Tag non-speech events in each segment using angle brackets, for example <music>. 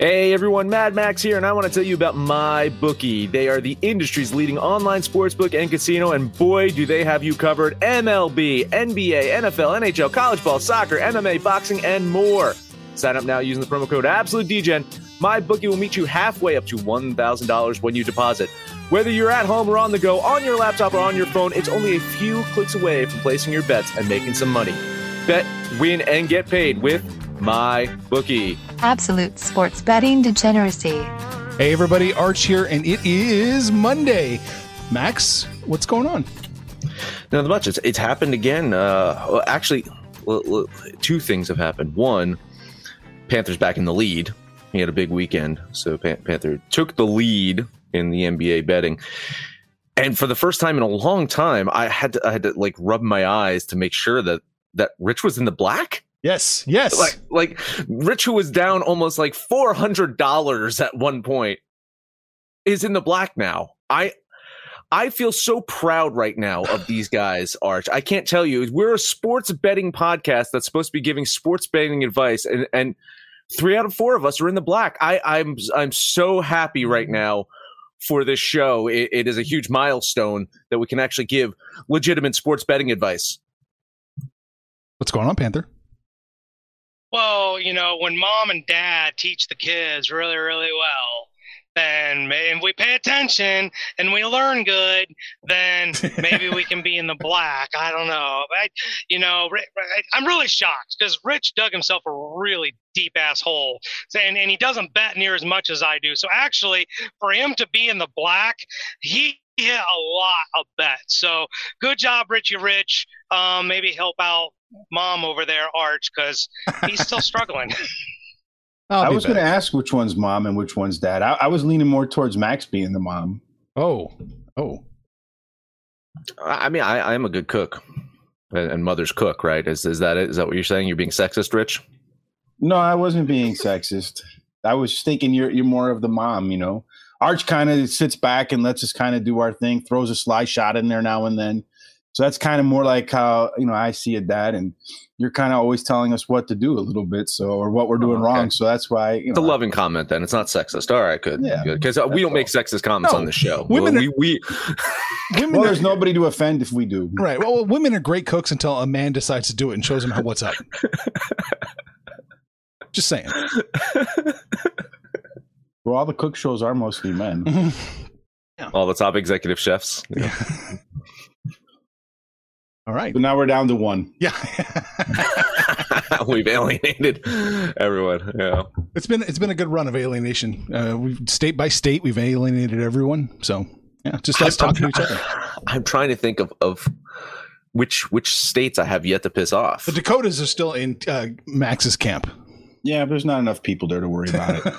Hey everyone, Mad Max here, and I want to tell you about my bookie. They are the industry's leading online sportsbook and casino, and boy, do they have you covered. MLB, NBA, NFL, NHL, college ball, soccer, MMA, boxing, and more. Sign up now using the promo code AbsoluteDGen. My bookie will meet you halfway up to $1,000 when you deposit. Whether you're at home or on the go, on your laptop or on your phone, it's only a few clicks away from placing your bets and making some money. Bet, win, and get paid with my bookie. Absolute sports betting degeneracy. Hey, everybody, Arch here, and it is Monday. Max, what's going on? Not much. It's, it's happened again. Uh, well, actually, well, well, two things have happened. One, Panthers back in the lead. He had a big weekend, so Pan- Panther took the lead in the NBA betting. And for the first time in a long time, I had to I had to like rub my eyes to make sure that that Rich was in the black. Yes, yes. Like like Rich, who was down almost like four hundred dollars at one point, is in the black now. I I feel so proud right now of these <laughs> guys, Arch. I can't tell you. We're a sports betting podcast that's supposed to be giving sports betting advice, and and three out of four of us are in the black. I, I'm I'm so happy right mm-hmm. now for this show. It, it is a huge milestone that we can actually give legitimate sports betting advice. What's going on, Panther? Well, you know, when mom and dad teach the kids really, really well, then if we pay attention and we learn good, then maybe we can be in the black. I don't know. I, you know, I'm really shocked because Rich dug himself a really deep ass hole, and and he doesn't bet near as much as I do. So actually, for him to be in the black, he hit a lot of bets. So good job, Richie Rich. Um, maybe help out mom over there, Arch, because he's still struggling. <laughs> I was going to ask which one's mom and which one's dad. I, I, was leaning more towards Max being the mom. Oh, oh. I mean, I, I am a good cook, and mother's cook, right? Is is that it? Is that what you're saying? You're being sexist, Rich? No, I wasn't being sexist. I was thinking you're you're more of the mom. You know, Arch kind of sits back and lets us kind of do our thing, throws a sly shot in there now and then. So that's kind of more like how you know I see it, dad, and you're kind of always telling us what to do a little bit, so or what we're doing oh, okay. wrong. So that's why you know, it's a loving comment. Then it's not sexist. All right, good, yeah, because uh, we don't make sexist comments no, on the show. Women, well, are, we, we <laughs> women well, there's nobody to offend if we do. Right. Well, well, women are great cooks until a man decides to do it and shows them how what's up. <laughs> Just saying. <laughs> Well, all the cook shows are mostly men. <laughs> yeah. All the top executive chefs. Yeah. <laughs> All right. So now we're down to one. Yeah. <laughs> we've alienated everyone. Yeah. It's been it's been a good run of alienation. Uh, we've state by state we've alienated everyone. So yeah, just us talking to each other. I'm trying to think of of which which states I have yet to piss off. The Dakotas are still in uh, Max's camp. Yeah, there's not enough people there to worry about it.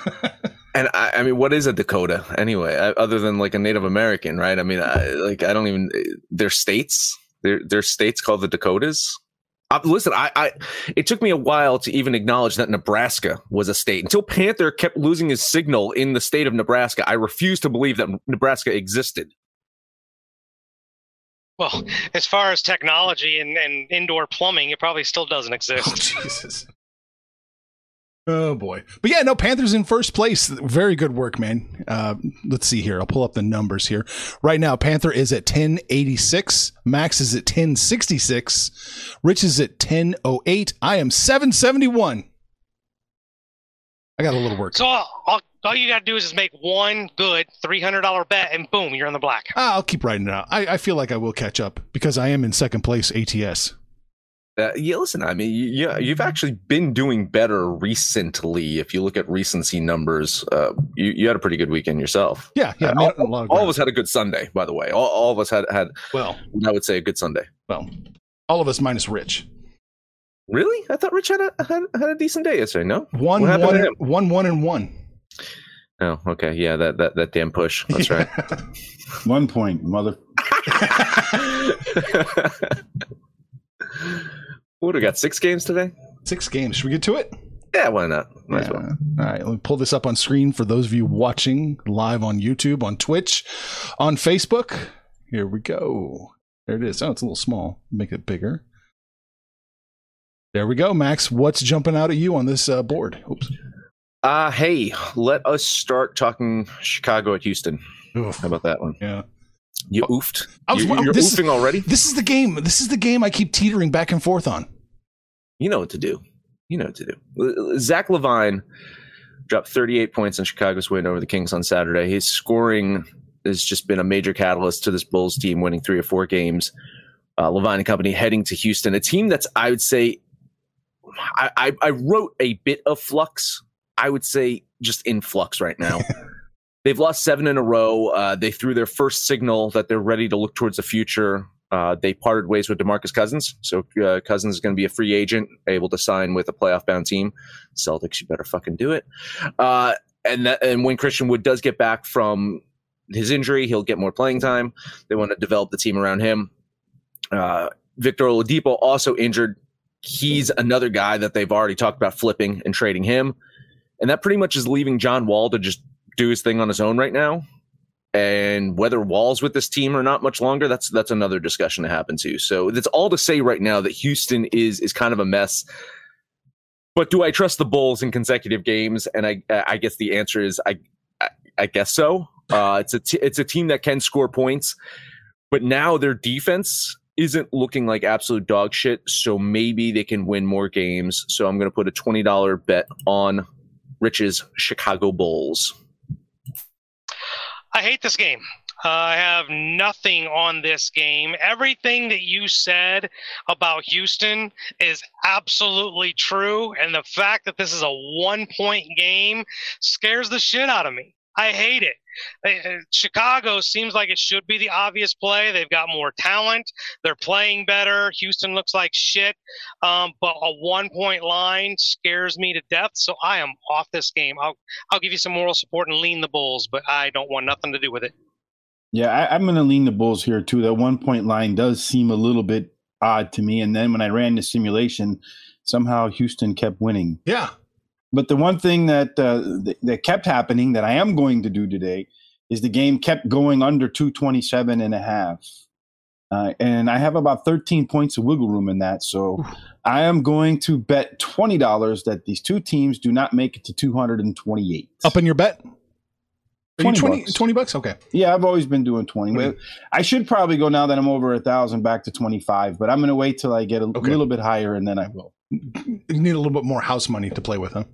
And I, I, mean, what is a Dakota anyway? Other than like a Native American, right? I mean, I, like I don't even. They're states. There, there's states called the Dakotas. Uh, listen, I, I, it took me a while to even acknowledge that Nebraska was a state until Panther kept losing his signal in the state of Nebraska. I refused to believe that Nebraska existed. Well, as far as technology and, and indoor plumbing, it probably still doesn't exist. Oh, <laughs> Jesus. Oh boy, but yeah, no Panthers in first place. Very good work, man. Uh, let's see here. I'll pull up the numbers here. Right now, Panther is at ten eighty six. Max is at ten sixty six. Rich is at ten oh eight. I am seven seventy one. I got a little work. So all, all you got to do is just make one good three hundred dollar bet, and boom, you're in the black. Ah, I'll keep writing it out. I, I feel like I will catch up because I am in second place ATS. Uh, yeah, listen. I mean, yeah, you've actually been doing better recently. If you look at recency numbers, uh, you, you had a pretty good weekend yourself. Yeah, yeah. All, of all, of us had a good Sunday, by the way. All, all, of us had had. Well, I would say a good Sunday. Well, all of us minus Rich. Really? I thought Rich had a had, had a decent day yesterday. No, one one, one one and one. Oh, okay. Yeah, that that that damn push. That's right. <laughs> <laughs> one point, mother. <laughs> What, we got six games today? Six games. Should we get to it? Yeah, why not? Might yeah. well. All right, let me pull this up on screen for those of you watching live on YouTube, on Twitch, on Facebook. Here we go. There it is. Oh, it's a little small. Make it bigger. There we go, Max. What's jumping out at you on this uh, board? Oops. Uh, hey, let us start talking Chicago at Houston. Oof. How about that one? Yeah. You oofed. I was- you, you're this is- oofing already. This is the game. This is the game I keep teetering back and forth on. You know what to do. You know what to do. Zach LaVine dropped 38 points in Chicago's win over the Kings on Saturday. His scoring has just been a major catalyst to this Bulls team winning three or four games. Uh, Levine and company heading to Houston, a team that's, I would say, I, I, I wrote a bit of flux. I would say just in flux right now. <laughs> They've lost seven in a row. Uh, they threw their first signal that they're ready to look towards the future. Uh, they parted ways with Demarcus Cousins, so uh, Cousins is going to be a free agent, able to sign with a playoff-bound team. Celtics, you better fucking do it. Uh, and that, and when Christian Wood does get back from his injury, he'll get more playing time. They want to develop the team around him. Uh, Victor Oladipo also injured. He's another guy that they've already talked about flipping and trading him, and that pretty much is leaving John Wall to just do his thing on his own right now. And whether Wall's with this team or not much longer, that's that's another discussion to happen too. So that's all to say right now that Houston is is kind of a mess. But do I trust the Bulls in consecutive games? And I I guess the answer is I I, I guess so. Uh, it's a t- it's a team that can score points, but now their defense isn't looking like absolute dog shit. So maybe they can win more games. So I'm going to put a twenty dollar bet on Rich's Chicago Bulls. I hate this game. Uh, I have nothing on this game. Everything that you said about Houston is absolutely true. And the fact that this is a one point game scares the shit out of me. I hate it. Uh, Chicago seems like it should be the obvious play. They've got more talent. They're playing better. Houston looks like shit. Um, but a one point line scares me to death. So I am off this game. I'll, I'll give you some moral support and lean the Bulls, but I don't want nothing to do with it. Yeah, I, I'm going to lean the Bulls here too. That one point line does seem a little bit odd to me. And then when I ran the simulation, somehow Houston kept winning. Yeah. But the one thing that uh, th- that kept happening that I am going to do today is the game kept going under 227 and a half. Uh, and I have about 13 points of wiggle room in that. So I am going to bet $20 that these two teams do not make it to 228. Up in your bet? Are you 20 20, bucks. 20 bucks? Okay. Yeah, I've always been doing 20. Okay. I should probably go now that I'm over a thousand back to 25, but I'm going to wait till I get a Okay. little bit higher and then I will. You need a little bit more house money to play with, huh?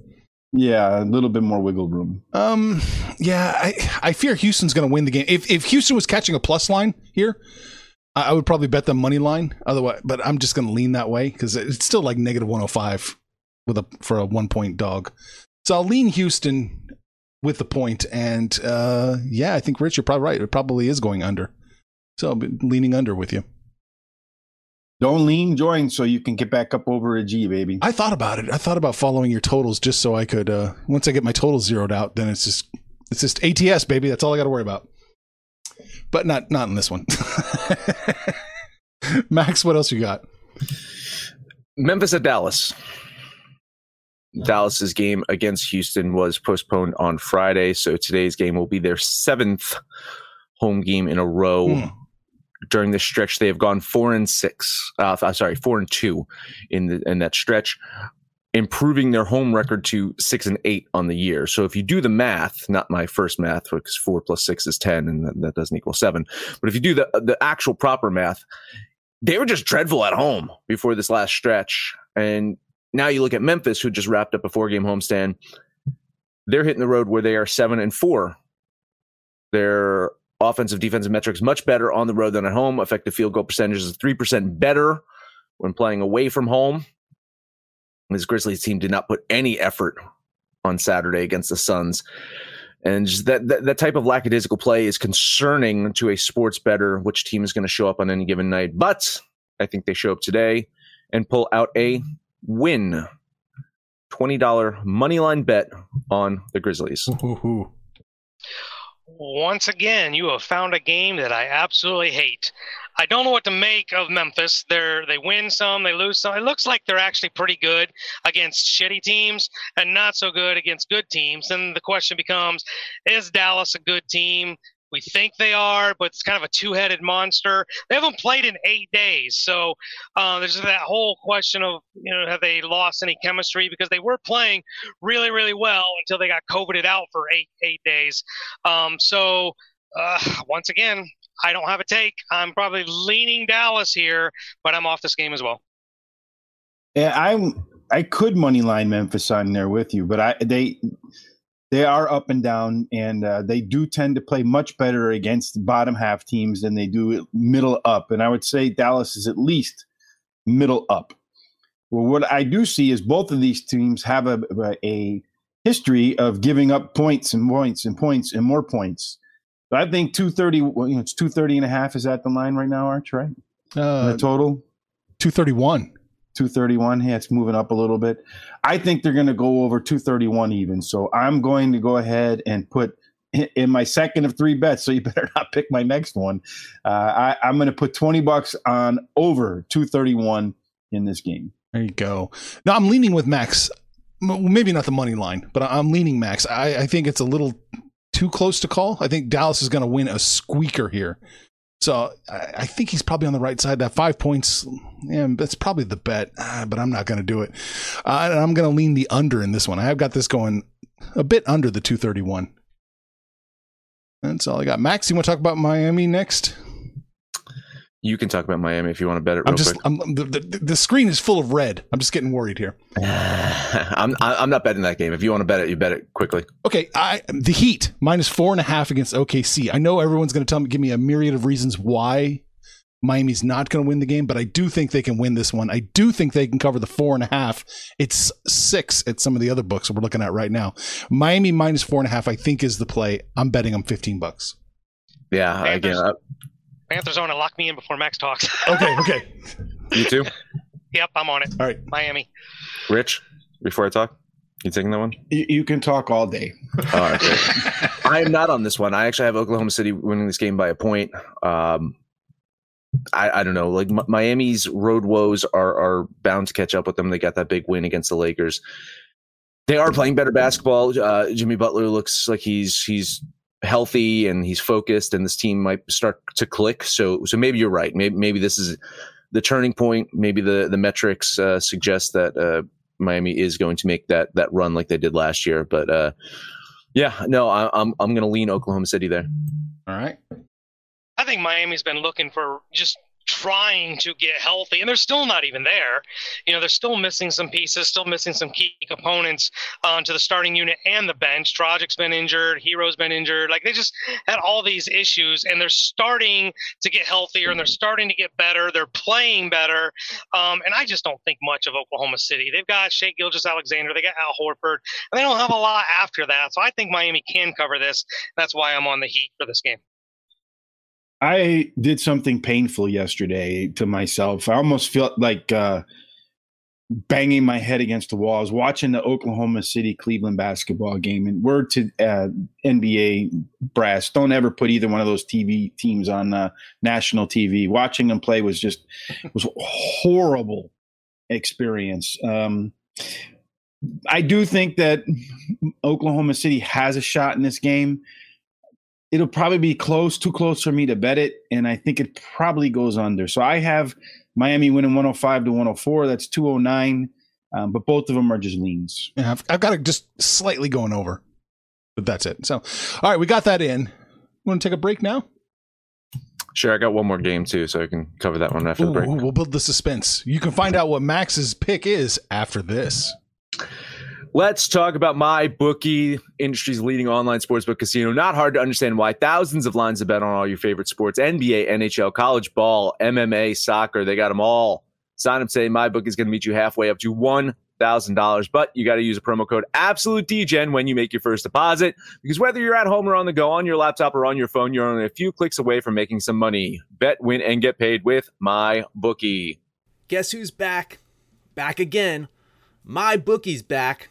Yeah, a little bit more wiggle room. Um, yeah, I, I fear Houston's going to win the game. If if Houston was catching a plus line here, I, I would probably bet the money line. Otherwise, but I'm just going to lean that way because it's still like negative 105 with a for a one point dog. So I'll lean Houston with the point, and uh, yeah, I think Rich, you're probably right. It probably is going under. So I'll be leaning under with you. Don't lean, join so you can get back up over a G, baby. I thought about it. I thought about following your totals just so I could. Uh, once I get my totals zeroed out, then it's just it's just ATS, baby. That's all I got to worry about. But not not in this one. <laughs> Max, what else you got? Memphis at Dallas. Dallas's game against Houston was postponed on Friday, so today's game will be their seventh home game in a row. Hmm. During this stretch, they have gone four and six. Uh, sorry, four and two in the in that stretch, improving their home record to six and eight on the year. So if you do the math, not my first math, because four plus six is ten, and that, that doesn't equal seven. But if you do the the actual proper math, they were just dreadful at home before this last stretch. And now you look at Memphis, who just wrapped up a four game homestand. They're hitting the road where they are seven and four. Their offensive defensive metrics much bettor on the road than at home. Effective field goal percentage is three percent better when playing away from home. This Grizzlies team did not put any effort on Saturday against the Suns. And that, that that type of lackadaisical play is concerning to a sports better, which team is going to show up on any given night. But I think they show up today and pull out a win. $20 money line bet on the Grizzlies. Ooh, Once again, you have found a game that I absolutely hate. I don't know what to make of Memphis. They're they win some, they lose some. It looks like they're actually pretty good against shitty teams and not so good against good teams. And the question becomes, is Dallas a good team? We think they are, but it's kind of a two-headed monster. They haven't played in eight days, so uh, there's that whole question of you know have they lost any chemistry because they were playing really really well until they got coveted out for eight eight days. Um, so uh, once again, I don't have a take. I'm probably leaning Dallas here, but I'm off this game as well. Yeah, I'm. I could money line Memphis on there with you, but I they they are up and down, and uh, they do tend to play much better against bottom half teams than they do middle up. And I would say Dallas is at least middle up. Well, what I do see is both of these teams have a, a history of giving up points and points and points and more points. So I think 230, well, you know, it's 230 and a half is at the line right now, Arch, right? Uh, the total? 231. 231. Yeah, it's moving up a little bit. I think they're going to go over 231 even. So I'm going to go ahead and put in my second of three bets. So you <laughs> better not pick my next one. Uh, I, am going to put 20 bucks on over 231 in this game. There you go. Now I'm leaning with Max. Maybe not the money line, but I'm leaning Max. I, I think it's a little too close to call. I think Dallas is going to win a squeaker here. So I, think he's probably on the right side. That five points, yeah, that's probably the bet, uh, but I'm not going to do it. Uh, I'm going to lean the under in this one. I have got this going a bit under the 231. That's all I got. Max, you want to talk about Miami next? You can talk about Miami if you want to bet it. I'm just I'm, the, the, the screen is full of red. I'm just getting worried here. <sighs> I'm I'm not betting that game. If you want to bet it, you bet it quickly. Okay, I the Heat minus four and a half against OKC. I know everyone's going to tell me, give me a myriad of reasons why Miami's not going to win the game, but I do think they can win this one. I do think they can cover the four and a half. It's six at some of the other books that we're looking at right now. Miami minus four and a half, I think, is the play. I'm betting them 15 bucks. Yeah, again, Panthers want to lock me in before Max talks. <laughs> okay, okay. You too? yep, I'm on it. All right. Miami. Rich, before I talk, you taking that one? You, you can talk all day. All right, <laughs> I am not on this one. I actually have Oklahoma City winning this game by a point. Um, I, I don't know. Like M- Miami's road woes are are bound to catch up with them. They got that big win against the Lakers. They are playing better basketball. Uh, Jimmy Butler looks like he's he's healthy and he's focused and this team might start to click. So, so maybe you're right. Maybe, maybe this is the turning point. Maybe the, the metrics uh, suggest that uh, Miami is going to make that, that run like they did last year. But uh, yeah, no, I, I'm, I'm going to lean Oklahoma City there. All right. I think Miami's been looking for just trying to get healthy, and they're still not even there. You know, they're still missing some pieces, still missing some key components uh, to the starting unit and the bench. Dragic's been injured, Herro's been injured. Like they just had all these issues, and they're starting to get healthier, and they're starting to get better. They're playing better, um, and I just don't think much of Oklahoma City. They've got Shai Gilgeous-Alexander, they got Al Horford, and they don't have a lot after that. So I think Miami can cover this. That's why I'm on the Heat for this game. I did something painful yesterday to myself. I almost felt like uh, banging my head against the wall. I was watching the Oklahoma City Cleveland basketball game, and word to uh, NBA brass: don't ever put either one of those TV teams on uh, national TV. Watching them play was just was horrible experience. Um, I do think that Oklahoma City has a shot in this game it'll probably be close, too close for me to bet it, and I think it probably goes under. So I have Miami winning 105 to 104. That's 209, um, but both of them are just leans. Yeah, I've, I've got it just slightly going over, but that's it. So, all right, we got that in. Want to take a break now? Sure, I got one more game too, so I can cover that one after Ooh, the break. We'll build the suspense. You can find out what Max's pick is after this. Let's talk about my bookie, industry's leading online sportsbook casino. Not hard to understand why. Thousands of lines to bet on all your favorite sports NBA, NHL, college ball, MMA, soccer. They got them all. Sign up today. My book is going to meet you halfway up to $1,000. But you got to use a promo code AbsoluteDGen when you make your first deposit. Because whether you're at home or on the go, on your laptop or on your phone, you're only a few clicks away from making some money. Bet, win, and get paid with my bookie. Guess who's back? Back again. My bookie's back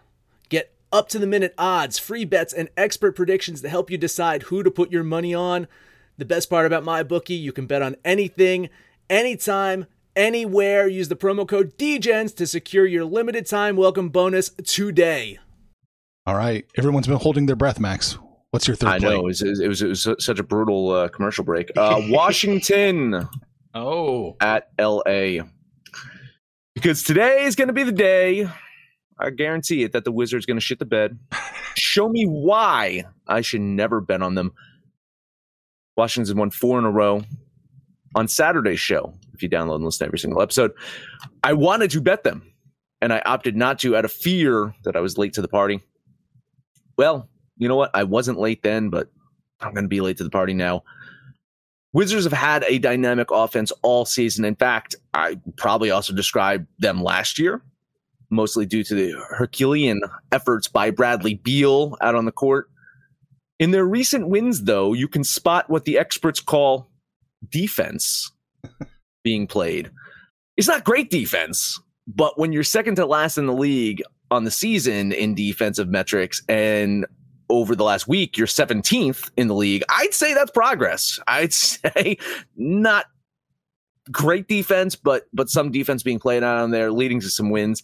Get up to the minute odds, free bets, and expert predictions to help you decide who to put your money on. The best part about MyBookie, you can bet on anything, anytime, anywhere. Use the promo code DGENS to secure your limited time welcome bonus today. All right. Everyone's been holding their breath, Max. What's your third I play? know it was, it was it was such a brutal uh, commercial break. <laughs> Uh, Washington Oh. at LA because today is going to be the day. I guarantee it that the Wizards going to shit the bed. Show me why I should never bet on them. Washington's won four in a row on Saturday's show. If you download and listen to every single episode, I wanted to bet them, and I opted not to out of fear that I was late to the party. Well, you know what? I wasn't late then, but I'm going to be late to the party now. Wizards have had a dynamic offense all season. In fact, I probably also described them last year, mostly due to the Herculean efforts by Bradley Beal out on the court. In their recent wins, though, you can spot what the experts call defense <laughs> being played. It's not great defense, but when you're second to last in the league on the season in defensive metrics and over the last week, you're 17th in the league. I'd say that's progress. I'd <laughs> say not great defense, but but some defense being played on there, leading to some wins.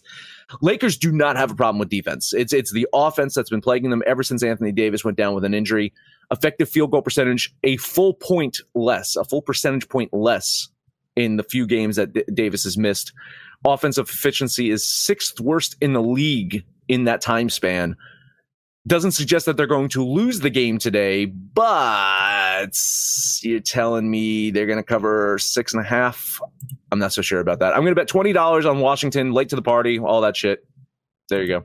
Lakers do not have a problem with defense. It's it's the offense that's been plaguing them ever since Anthony Davis went down with an injury. Effective field goal percentage a full point less, a full percentage point less in the few games that D- Davis has missed. Offensive efficiency is sixth worst in the league in that time span doesn't suggest that they're going to lose the game today, but you're telling me they're going to cover six and a half. I'm not so sure about that. I'm going to bet twenty dollars on Washington, late to the party, all that shit. There you go.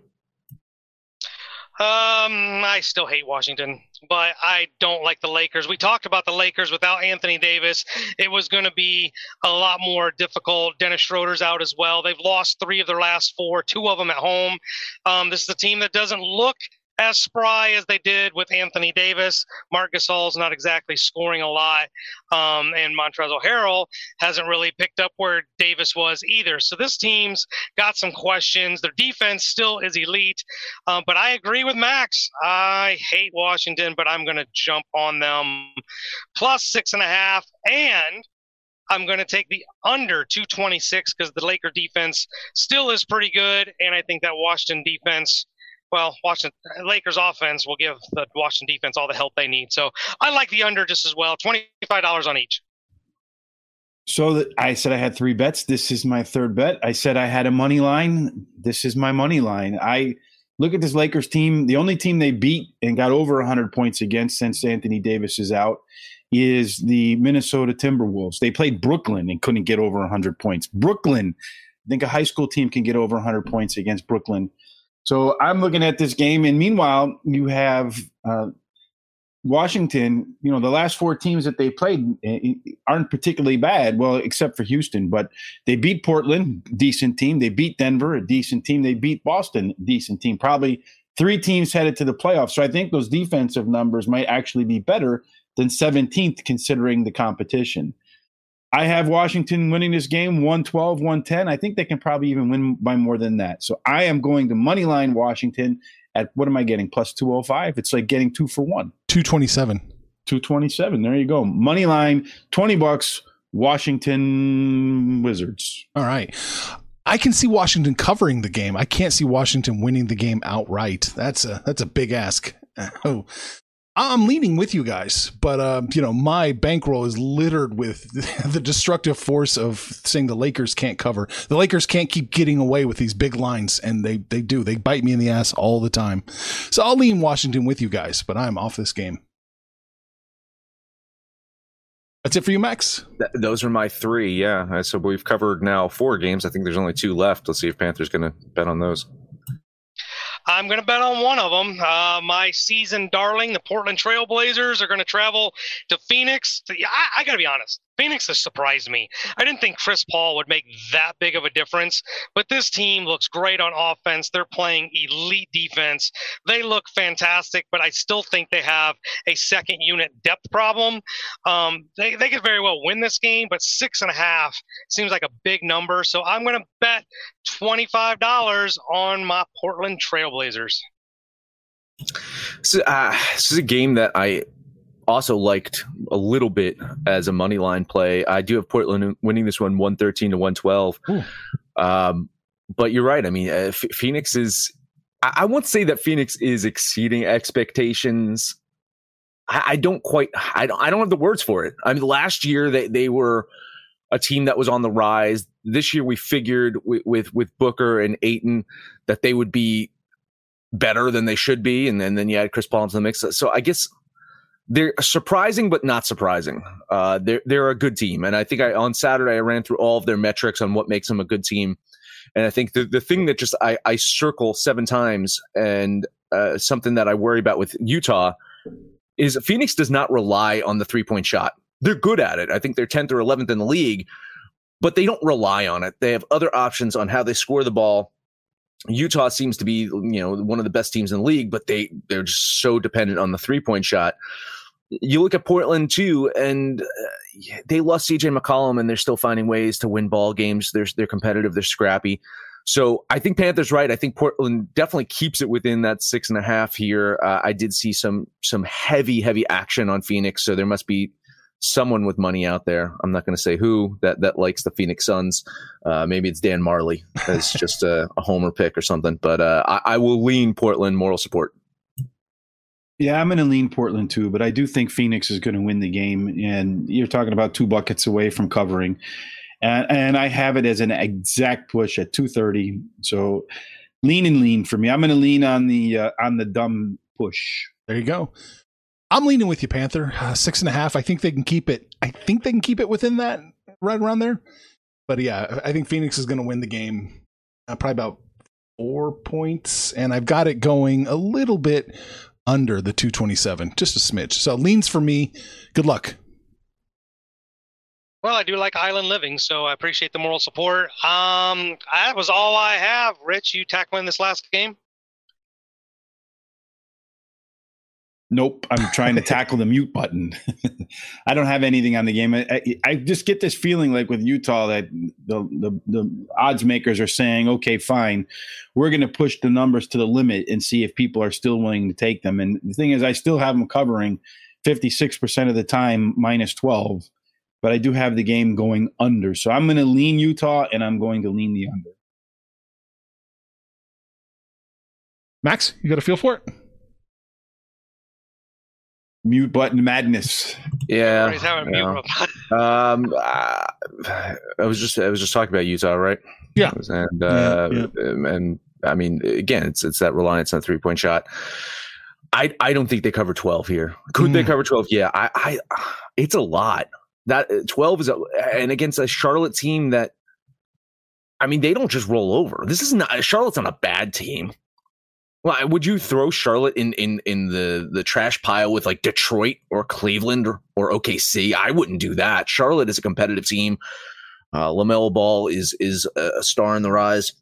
Um, I still hate Washington, but I don't like the Lakers. We talked about the Lakers without Anthony Davis. It was going to be a lot more difficult. Dennis Schroeder's out as well. They've lost three of their last four, two of them at home. Um, this is a team that doesn't look as spry as they did with Anthony Davis. Marc Gasol's not exactly scoring a lot, um, and Montrezl Harrell hasn't really picked up where Davis was either. So this team's got some questions. Their defense still is elite, um, but I agree with Max. I hate Washington, but I'm going to jump on them plus six and a half and. I'm going to take the under 226 because the Laker defense still is pretty good, and I think that Washington defense well, Washington Lakers offense will give the Washington defense all the help they need. So I like the under just as well. Twenty five dollars on each. So I said I had three bets. This is my third bet. I said I had a money line. This is my money line. I look at this Lakers team. The only team they beat and got over 100 points against since Anthony Davis is out is the Minnesota Timberwolves. They played Brooklyn and couldn't get over 100 points. Brooklyn, I think a high school team can get over 100 points against Brooklyn. So I'm looking at this game, and meanwhile, you have uh, Washington. You know, the last four teams that they played eh, aren't particularly bad, well, except for Houston. But they beat Portland, decent team. They beat Denver, a decent team. They beat Boston, decent team. Probably three teams headed to the playoffs. So I think those defensive numbers might actually be better than 17th, considering the competition. I have Washington winning this game 112, 110. I think they can probably even win by more than that. So I am going to money line Washington at what am I getting? Plus 205. It's like getting two for one. 227. 227. There you go. Money line, 20 bucks, Washington Wizards. All right. I can see Washington covering the game. I can't see Washington winning the game outright. That's a that's a big ask. <laughs> Oh, I'm leaning with you guys, but uh, you know my bankroll is littered with <laughs> the destructive force of saying the Lakers can't cover. The Lakers can't keep getting away with these big lines, and they they do. They bite me in the ass all the time. So I'll lean Washington with you guys, but I'm off this game. That's it for you, Max. Th- those are my three. Yeah. So we've covered now four games. I think there's only two left. Let's see if Panthers going to bet on those. I'm going to bet on one of them. Uh, my season darling, the Portland Trailblazers, are going to travel to Phoenix. I, I got to be honest. Phoenix has surprised me. I didn't think Chris Paul would make that big of a difference, but this team looks great on offense. They're playing elite defense. They look fantastic, but I still think they have a second unit depth problem. Um, they, they could very well win this game, but six and a half seems like a big number. So I'm going to bet $25 on my Portland Trailblazers. So, uh, this is a game that I also liked a little bit as a money line play. I do have Portland winning this one 113 to 112. Um, but you're right. I mean, uh, F- Phoenix is, I-, I won't say that Phoenix is exceeding expectations. I, I don't quite, I don't, I don't have the words for it. I mean, last year they, they were a team that was on the rise. This year we figured with, with, with Booker and Ayton that they would be better than they should be. And then, then you add Chris Paul into the mix. So I guess they're surprising, but not surprising. Uh, they're, they're a good team. And I think I, on Saturday, I ran through all of their metrics on what makes them a good team. And I think the, the thing that just I, I circle seven times and uh, something that I worry about with Utah is Phoenix does not rely on the three point shot. They're good at it. I think they're 10th or 11th in the league, but they don't rely on it. They have other options on how they score the ball. Utah seems to be, you know, one of the best teams in the league, but they they're just so dependent on the three point shot. You look at Portland too, and uh, they lost CJ McCollum, and they're still finding ways to win ball games. They're they're competitive, they're scrappy. So I think Panthers right. I think Portland definitely keeps it within that six and a half here. Uh, I did see some some heavy heavy action on Phoenix, so there must be someone with money out there. I'm not going to say who that that likes the Phoenix Suns. Uh, maybe it's Dan Majerle as <laughs> just a, a, homer pick or something. But uh, I, I, will lean Portland moral support. Yeah, I'm going to lean Portland too, but I do think Phoenix is going to win the game. And you're talking about two buckets away from covering, and and I have it as an exact push at 230. So lean and lean for me. I'm going to lean on the uh, on the dumb push. There you go. I'm leaning with you, Panther. Uh, six and a half. I think they can keep it. I think they can keep it within that, right around there. But yeah, I think Phoenix is going to win the game. Uh, probably about four points, and I've got it going a little bit under the 227, just a smidge. So leans for me. Good luck. Well, I do like Island Living, so I appreciate the moral support. Um, that was all I have. Rich, you tackling this last game? Nope, I'm trying to <laughs> tackle the mute button. <laughs> I don't have anything on the game. I, I, I, just get this feeling like with Utah that the, the, the odds makers are saying, okay, fine, we're going to push the numbers to the limit and see if people are still willing to take them. And the thing is, I still have them covering 56% of the time minus 12, but I do have the game going under. So I'm going to lean Utah and I'm going to lean the under. Max, you got a feel for it? Mute button madness. Yeah. yeah. <laughs> um, I, I was just I was just talking about Utah, right? Yeah. And uh, yeah, yeah. and I mean, again, it's it's that reliance on three point shot. I I don't think they cover twelve here. Could mm. they cover twelve? Yeah. I I it's a lot. That twelve is a, and against a Charlotte team that. I mean, they don't just roll over. This is not Charlotte's not a bad team. Well, would you throw Charlotte in in in the the trash pile with like Detroit or Cleveland or, or OKC? I wouldn't do that. Charlotte is a competitive team. Uh, Lamelo Ball is is a star in the rise.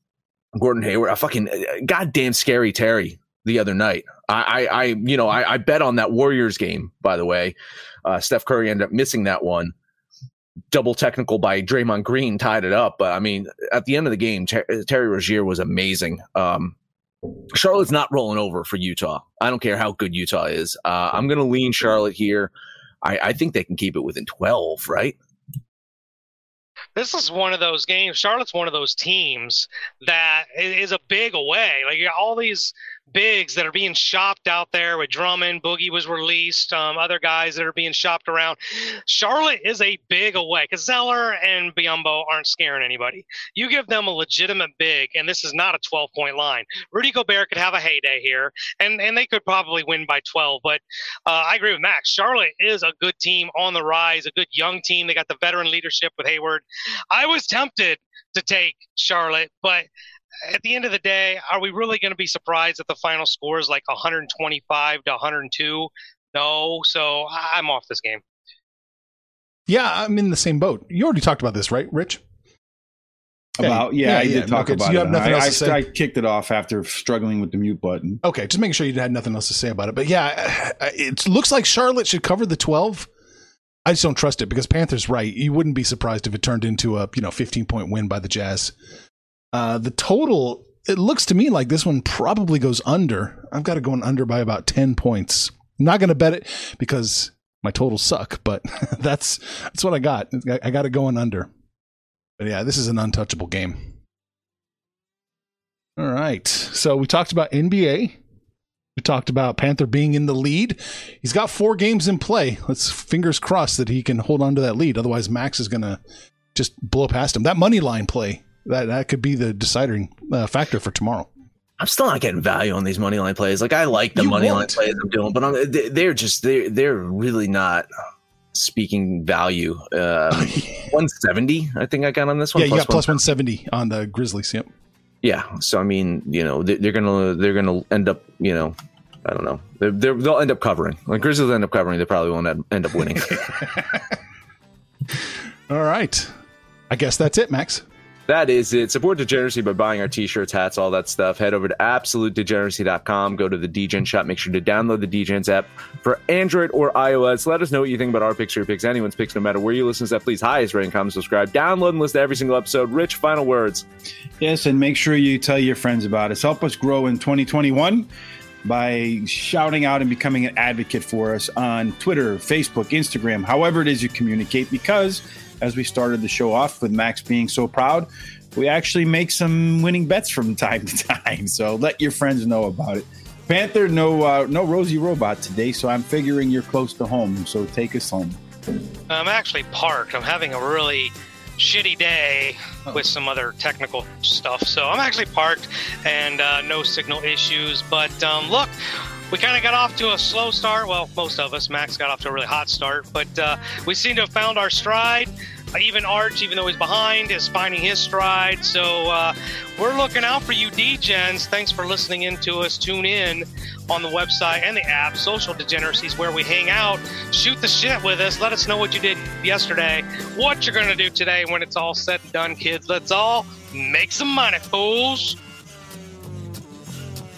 Gordon Hayward, a fucking uh, goddamn scary Terry the other night. I, I, I you know, I, I, bet on that Warriors game. By the way, uh, Steph Curry ended up missing that one. Double technical by Draymond Green tied it up. But I mean, at the end of the game, Ter- Terry Rozier was amazing. Um, Charlotte's not rolling over for Utah. I don't care how good Utah is. Uh, I'm going to lean Charlotte here. I, I think they can keep it within 12, right? this is one of those games. Charlotte's one of those teams that is a big away. Like all these bigs that are being shopped out there with Drummond, Boogie was released, um, other guys that are being shopped around. Charlotte is a big away because Zeller and Biyombo aren't scaring anybody. You give them a legitimate big, and this is not a 12 point line. Rudy Gobert could have a heyday here, and, and they could probably win by 12. But uh, I agree with Max. Charlotte is a good team on the rise, a good young team. They got the veteran leadership with Hayward. I was tempted to take Charlotte, but at the end of the day, are we really going to be surprised that the final score is like 125 to 102? No. So I'm off this game. Yeah, I'm in the same boat. You already talked about this, right, Rich? About yeah, yeah, I yeah. talk Okay, so about you it. have nothing I, else I, to say? I kicked it off after struggling with the mute button. Okay, just making sure you had nothing else to say about it. But yeah, <sighs> it looks like Charlotte should cover the 12. I just don't trust it because Panthers right. You wouldn't be surprised if it turned into a, you know, 15 point win by the Jazz. Uh, the total, it looks to me like this one probably goes under. I've got it going under by about 10 points. I'm not going to bet it because my totals suck, but <laughs> that's that's what I got. I- got it going under. But yeah, this is an untouchable game. All right. So we talked about NBA. We talked about Panther being in the lead. He's got four games in play. Let's fingers crossed that he can hold on to that lead. Otherwise, Max is going to just blow past him. That money line play that that could be the deciding uh, factor for tomorrow. I'm still not getting value on these money line plays. Like I like the You money line won't. plays I'm doing, but I'm, they- they're just they're they're really not speaking value. Um, <laughs> 170, I think I got on this one. yeah, you got plus 170. 170 on the Grizzlies. Yep. Yeah, so I mean, you know, they- they're gonna they're gonna end up, you know, I don't know, they're, they're, they'll end up covering. Like Grizzlies end up covering, they probably won't end up winning. <laughs> All right. I guess that's it, Max. That is it. Support Degeneracy by buying our t-shirts, hats, all that stuff. Head over to absolutedegeneracy.com. Go to the DGen shop. Make sure to download the DGens app for Android or iOS. Let us know what you think about our picks, your picks, anyone's picks, no matter where you listen to that. Please highest rating, comment, subscribe, download, and listen to every single episode. Rich, final words. Yes, and make sure you tell your friends about us. Help us grow in 2021 by shouting out and becoming an advocate for us on Twitter, Facebook, Instagram, however it is you communicate. Because as we started the show off with Max being so proud, we actually make some winning bets from <laughs> time to time. So let your friends know about it. Panther, no, uh, no Rosie Robot today, so I'm figuring you're close to home. So take us home. I'm actually parked. I'm having a really shitty day with some other technical stuff. So I'm actually parked and uh, no signal issues. But um, look, we kind of got off to a slow start. Well, most of us. Max got off to a really hot start, but uh, we seem to have found our stride. Even Arch, even though he's behind, is finding his stride. So uh, we're looking out for you, D-Gens. Thanks for listening in to us. Tune in on the website and the app, Social Degeneracies, where we hang out. Shoot the shit with us. Let us know what you did yesterday, what you're going to do today when it's all said and done, kids. Let's all make some money, fools.